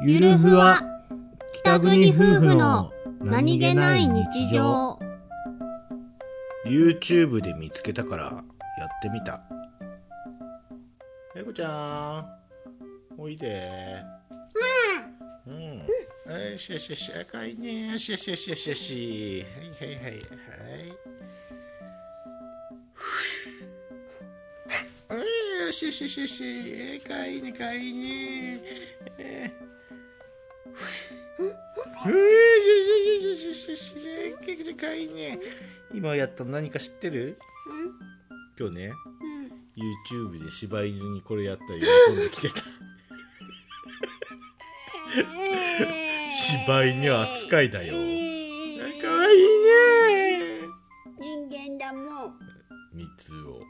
ゆるふわ北国夫婦の何気ない日常。YouTube で見つけたからやってみた。えこちゃんおいで。うん、うん、よしよしよし赤いねよしよしよしよしよし。はいはいはい。はいふうよしよしよしよし。えかいねかいねえふくるかいね今やったの何か知ってる今日ね、YouTube で柴犬にこれやったり喜んできてた柴犬扱いだよかわいいね人間だもん三つを